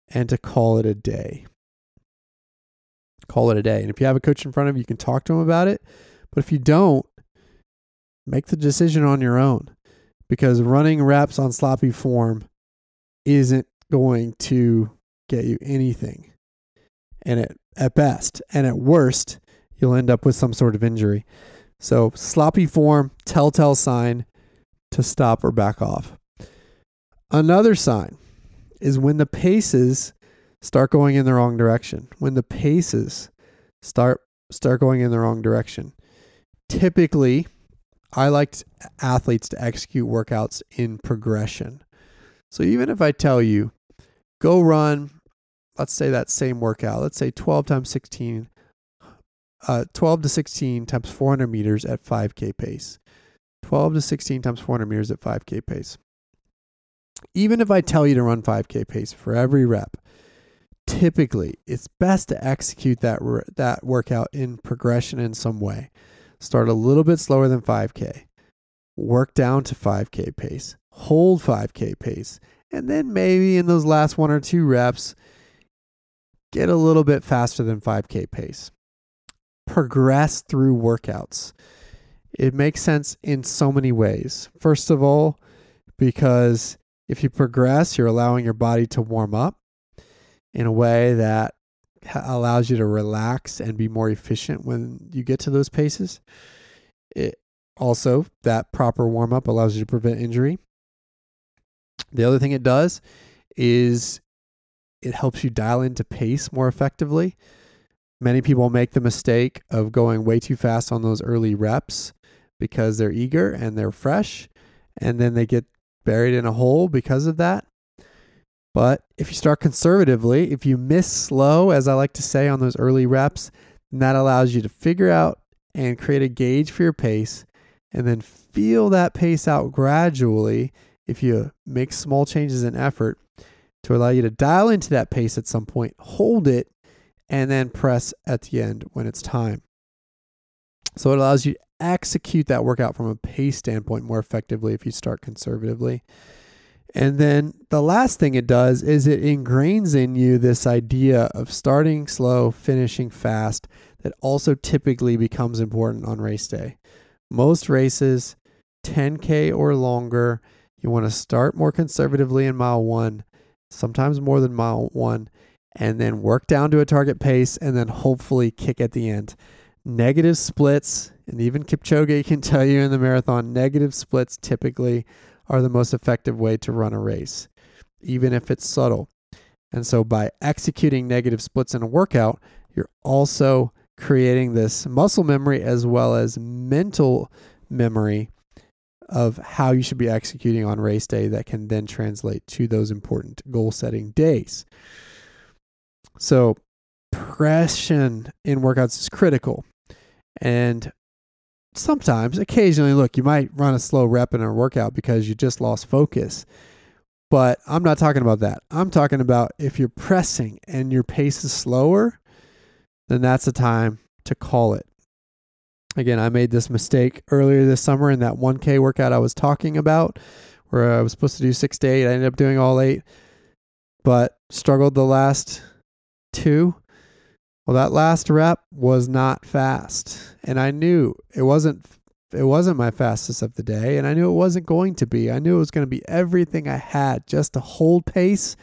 and to call it a day. Call it a day. And if you have a coach in front of you, you can talk to them about it. But if you don't, make the decision on your own because running reps on sloppy form isn't going to get you anything. And at, at best, and at worst, you'll end up with some sort of injury. So, sloppy form, telltale sign to stop or back off. Another sign is when the paces start going in the wrong direction. When the paces start start going in the wrong direction. Typically, I like athletes to execute workouts in progression. So even if I tell you, go run, let's say that same workout, let's say 12 times 16, uh, 12 to 16 times 400 meters at 5K pace. 12 to 16 times 400 meters at 5K pace even if I tell you to run 5K pace for every rep, typically it's best to execute that that workout in progression in some way. Start a little bit slower than 5K, work down to 5K pace, hold 5K pace, and then maybe in those last one or two reps, get a little bit faster than 5K pace. Progress through workouts. It makes sense in so many ways. First of all, because if you progress, you're allowing your body to warm up in a way that allows you to relax and be more efficient when you get to those paces. It also that proper warm up allows you to prevent injury. The other thing it does is it helps you dial into pace more effectively. Many people make the mistake of going way too fast on those early reps because they're eager and they're fresh and then they get buried in a hole because of that. But if you start conservatively, if you miss slow, as I like to say on those early reps, that allows you to figure out and create a gauge for your pace and then feel that pace out gradually if you make small changes in effort to allow you to dial into that pace at some point, hold it, and then press at the end when it's time. So it allows you to execute that workout from a pace standpoint more effectively if you start conservatively. And then the last thing it does is it ingrains in you this idea of starting slow, finishing fast, that also typically becomes important on race day. Most races, 10K or longer, you want to start more conservatively in mile one, sometimes more than mile one, and then work down to a target pace and then hopefully kick at the end. Negative splits and even Kipchoge can tell you in the marathon, negative splits typically are the most effective way to run a race, even if it's subtle. And so by executing negative splits in a workout, you're also creating this muscle memory as well as mental memory of how you should be executing on race day that can then translate to those important goal setting days. So, progression in workouts is critical. And sometimes, occasionally, look, you might run a slow rep in a workout because you just lost focus. But I'm not talking about that. I'm talking about if you're pressing and your pace is slower, then that's the time to call it. Again, I made this mistake earlier this summer in that 1K workout I was talking about, where I was supposed to do six to eight. I ended up doing all eight, but struggled the last two. Well, that last rep was not fast, and I knew it wasn't it wasn't my fastest of the day, and I knew it wasn't going to be. I knew it was going to be everything I had just to hold pace,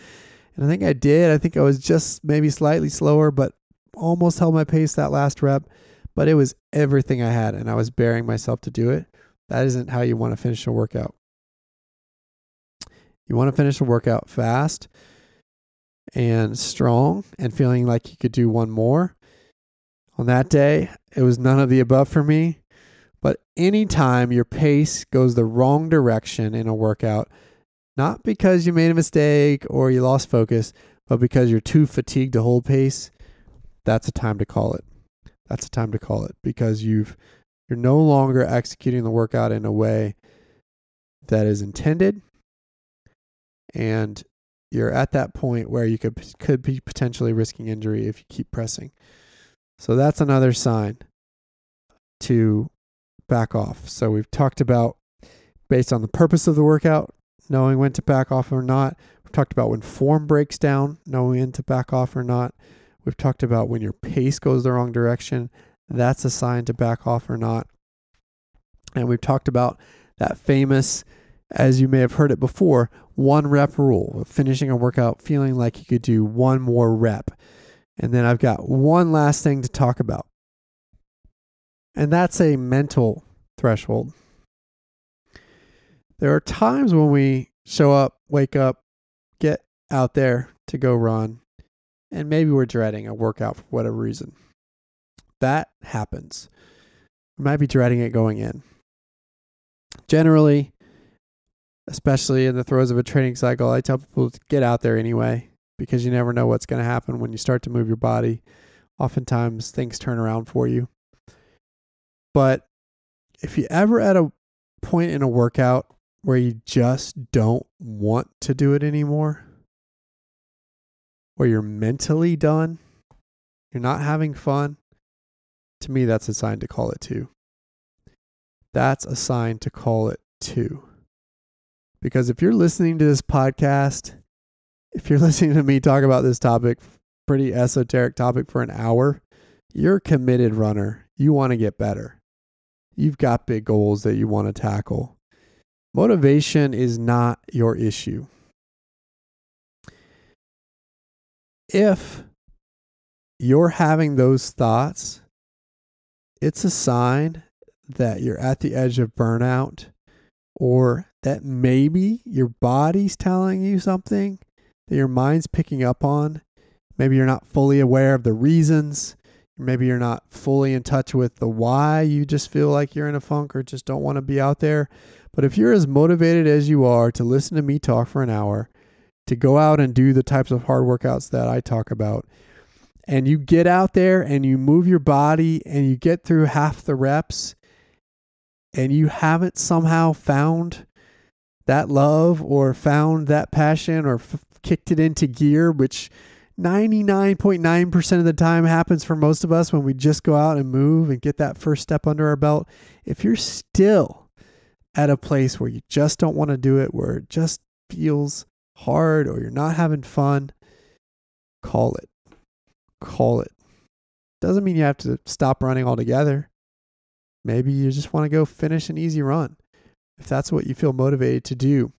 and I think I did. I think I was just maybe slightly slower, but almost held my pace that last rep. But it was everything I had, and I was bearing myself to do it. That isn't how you want to finish a workout. You want to finish a workout fast and strong and feeling like you could do one more. On that day, it was none of the above for me. But anytime your pace goes the wrong direction in a workout, not because you made a mistake or you lost focus, but because you're too fatigued to hold pace, that's a time to call it. That's a time to call it because you've you're no longer executing the workout in a way that is intended and you're at that point where you could could be potentially risking injury if you keep pressing. So that's another sign to back off. So we've talked about based on the purpose of the workout, knowing when to back off or not. We've talked about when form breaks down, knowing when to back off or not. We've talked about when your pace goes the wrong direction, that's a sign to back off or not. And we've talked about that famous, as you may have heard it before, one rep rule finishing a workout feeling like you could do one more rep. And then I've got one last thing to talk about. And that's a mental threshold. There are times when we show up, wake up, get out there to go run, and maybe we're dreading a workout for whatever reason. That happens. We might be dreading it going in. Generally, especially in the throes of a training cycle, I tell people to get out there anyway because you never know what's going to happen when you start to move your body. Oftentimes, things turn around for you. But if you ever at a point in a workout where you just don't want to do it anymore, where you're mentally done, you're not having fun, to me, that's a sign to call it too. That's a sign to call it too. Because if you're listening to this podcast, if you're listening to me talk about this topic, pretty esoteric topic for an hour, you're a committed runner. You want to get better. You've got big goals that you want to tackle. Motivation is not your issue. If you're having those thoughts, it's a sign that you're at the edge of burnout or that maybe your body's telling you something that your mind's picking up on. Maybe you're not fully aware of the reasons. Maybe you're not fully in touch with the why you just feel like you're in a funk or just don't want to be out there. But if you're as motivated as you are to listen to me talk for an hour, to go out and do the types of hard workouts that I talk about, and you get out there and you move your body and you get through half the reps, and you haven't somehow found that love or found that passion or f- kicked it into gear, which 99.9% of the time happens for most of us when we just go out and move and get that first step under our belt. If you're still at a place where you just don't want to do it, where it just feels hard or you're not having fun, call it. Call it. Doesn't mean you have to stop running altogether. Maybe you just want to go finish an easy run if that's what you feel motivated to do.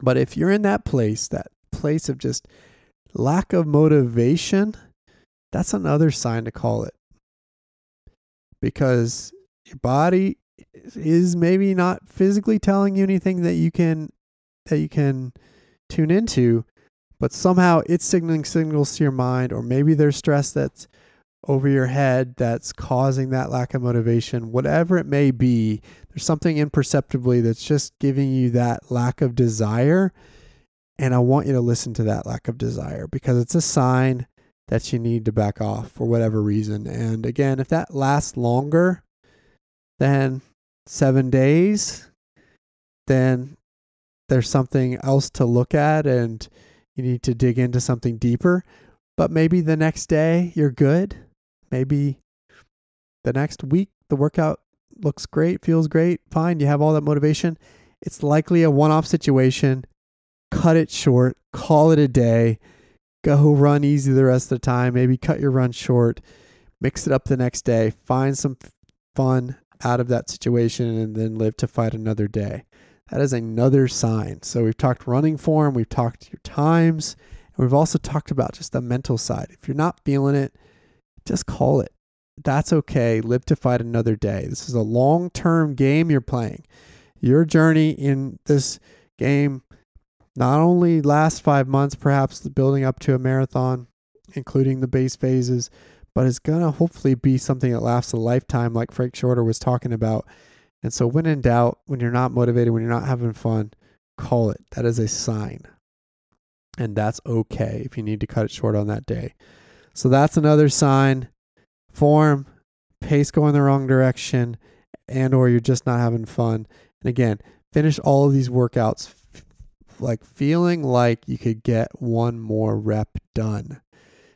But if you're in that place, that place of just lack of motivation, that's another sign to call it. Because your body is maybe not physically telling you anything that you can that you can tune into, but somehow it's signaling signals to your mind, or maybe there's stress that's over your head that's causing that lack of motivation, whatever it may be, there's something imperceptibly that's just giving you that lack of desire. And I want you to listen to that lack of desire because it's a sign that you need to back off for whatever reason. And again, if that lasts longer than seven days, then there's something else to look at and you need to dig into something deeper. But maybe the next day you're good. Maybe the next week the workout looks great, feels great, fine. You have all that motivation. It's likely a one off situation. Cut it short, call it a day, go run easy the rest of the time. Maybe cut your run short, mix it up the next day, find some fun out of that situation and then live to fight another day. That is another sign. So we've talked running form, we've talked your times, and we've also talked about just the mental side. If you're not feeling it, just call it. That's okay. Live to fight another day. This is a long term game you're playing. Your journey in this game not only lasts five months, perhaps building up to a marathon, including the base phases, but it's going to hopefully be something that lasts a lifetime, like Frank Shorter was talking about. And so, when in doubt, when you're not motivated, when you're not having fun, call it. That is a sign. And that's okay if you need to cut it short on that day. So that's another sign. Form, pace going the wrong direction, and or you're just not having fun. And again, finish all of these workouts like feeling like you could get one more rep done.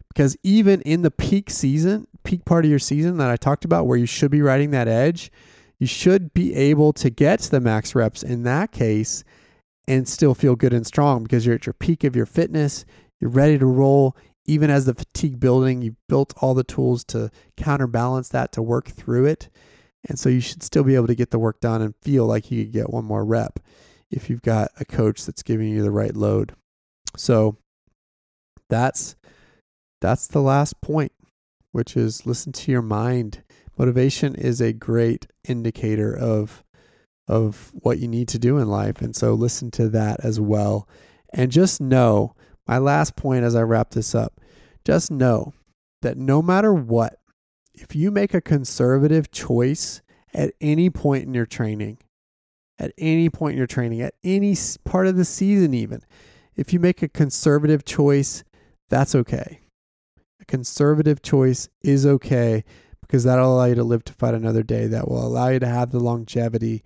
Because even in the peak season, peak part of your season that I talked about where you should be riding that edge, you should be able to get to the max reps in that case and still feel good and strong because you're at your peak of your fitness, you're ready to roll. Even as the fatigue building, you've built all the tools to counterbalance that to work through it. And so you should still be able to get the work done and feel like you could get one more rep if you've got a coach that's giving you the right load. So that's that's the last point, which is listen to your mind. Motivation is a great indicator of of what you need to do in life. And so listen to that as well. And just know, my last point as I wrap this up, just know that no matter what, if you make a conservative choice at any point in your training, at any point in your training, at any part of the season, even, if you make a conservative choice, that's okay. A conservative choice is okay because that'll allow you to live to fight another day. That will allow you to have the longevity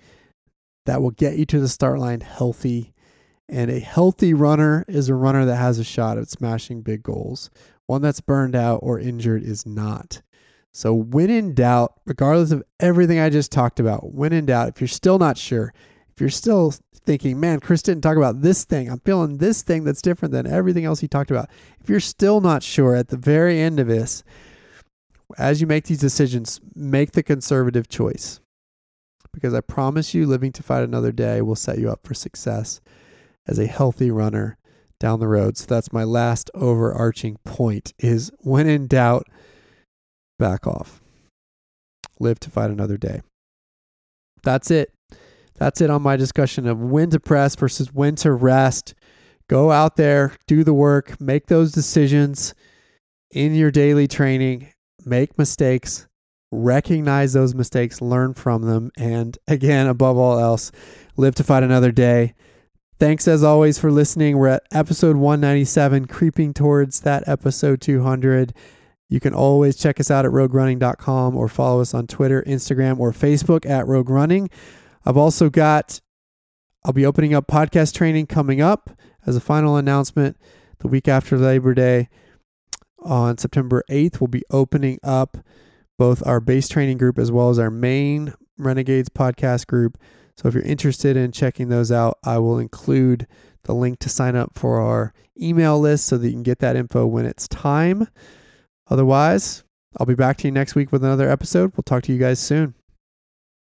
that will get you to the start line healthy. And a healthy runner is a runner that has a shot at smashing big goals. One that's burned out or injured is not. So, when in doubt, regardless of everything I just talked about, when in doubt, if you're still not sure, if you're still thinking, man, Chris didn't talk about this thing, I'm feeling this thing that's different than everything else he talked about. If you're still not sure at the very end of this, as you make these decisions, make the conservative choice because I promise you, living to fight another day will set you up for success as a healthy runner down the road. So that's my last overarching point is when in doubt, back off. Live to fight another day. That's it. That's it on my discussion of when to press versus when to rest. Go out there, do the work, make those decisions in your daily training, make mistakes, recognize those mistakes, learn from them, and again, above all else, live to fight another day. Thanks as always for listening. We're at episode 197, creeping towards that episode 200. You can always check us out at roguerunning.com or follow us on Twitter, Instagram, or Facebook at Rogue Running. I've also got, I'll be opening up podcast training coming up as a final announcement the week after Labor Day. On September 8th, we'll be opening up both our base training group as well as our main Renegades podcast group. So if you're interested in checking those out, I will include the link to sign up for our email list so that you can get that info when it's time. Otherwise, I'll be back to you next week with another episode. We'll talk to you guys soon.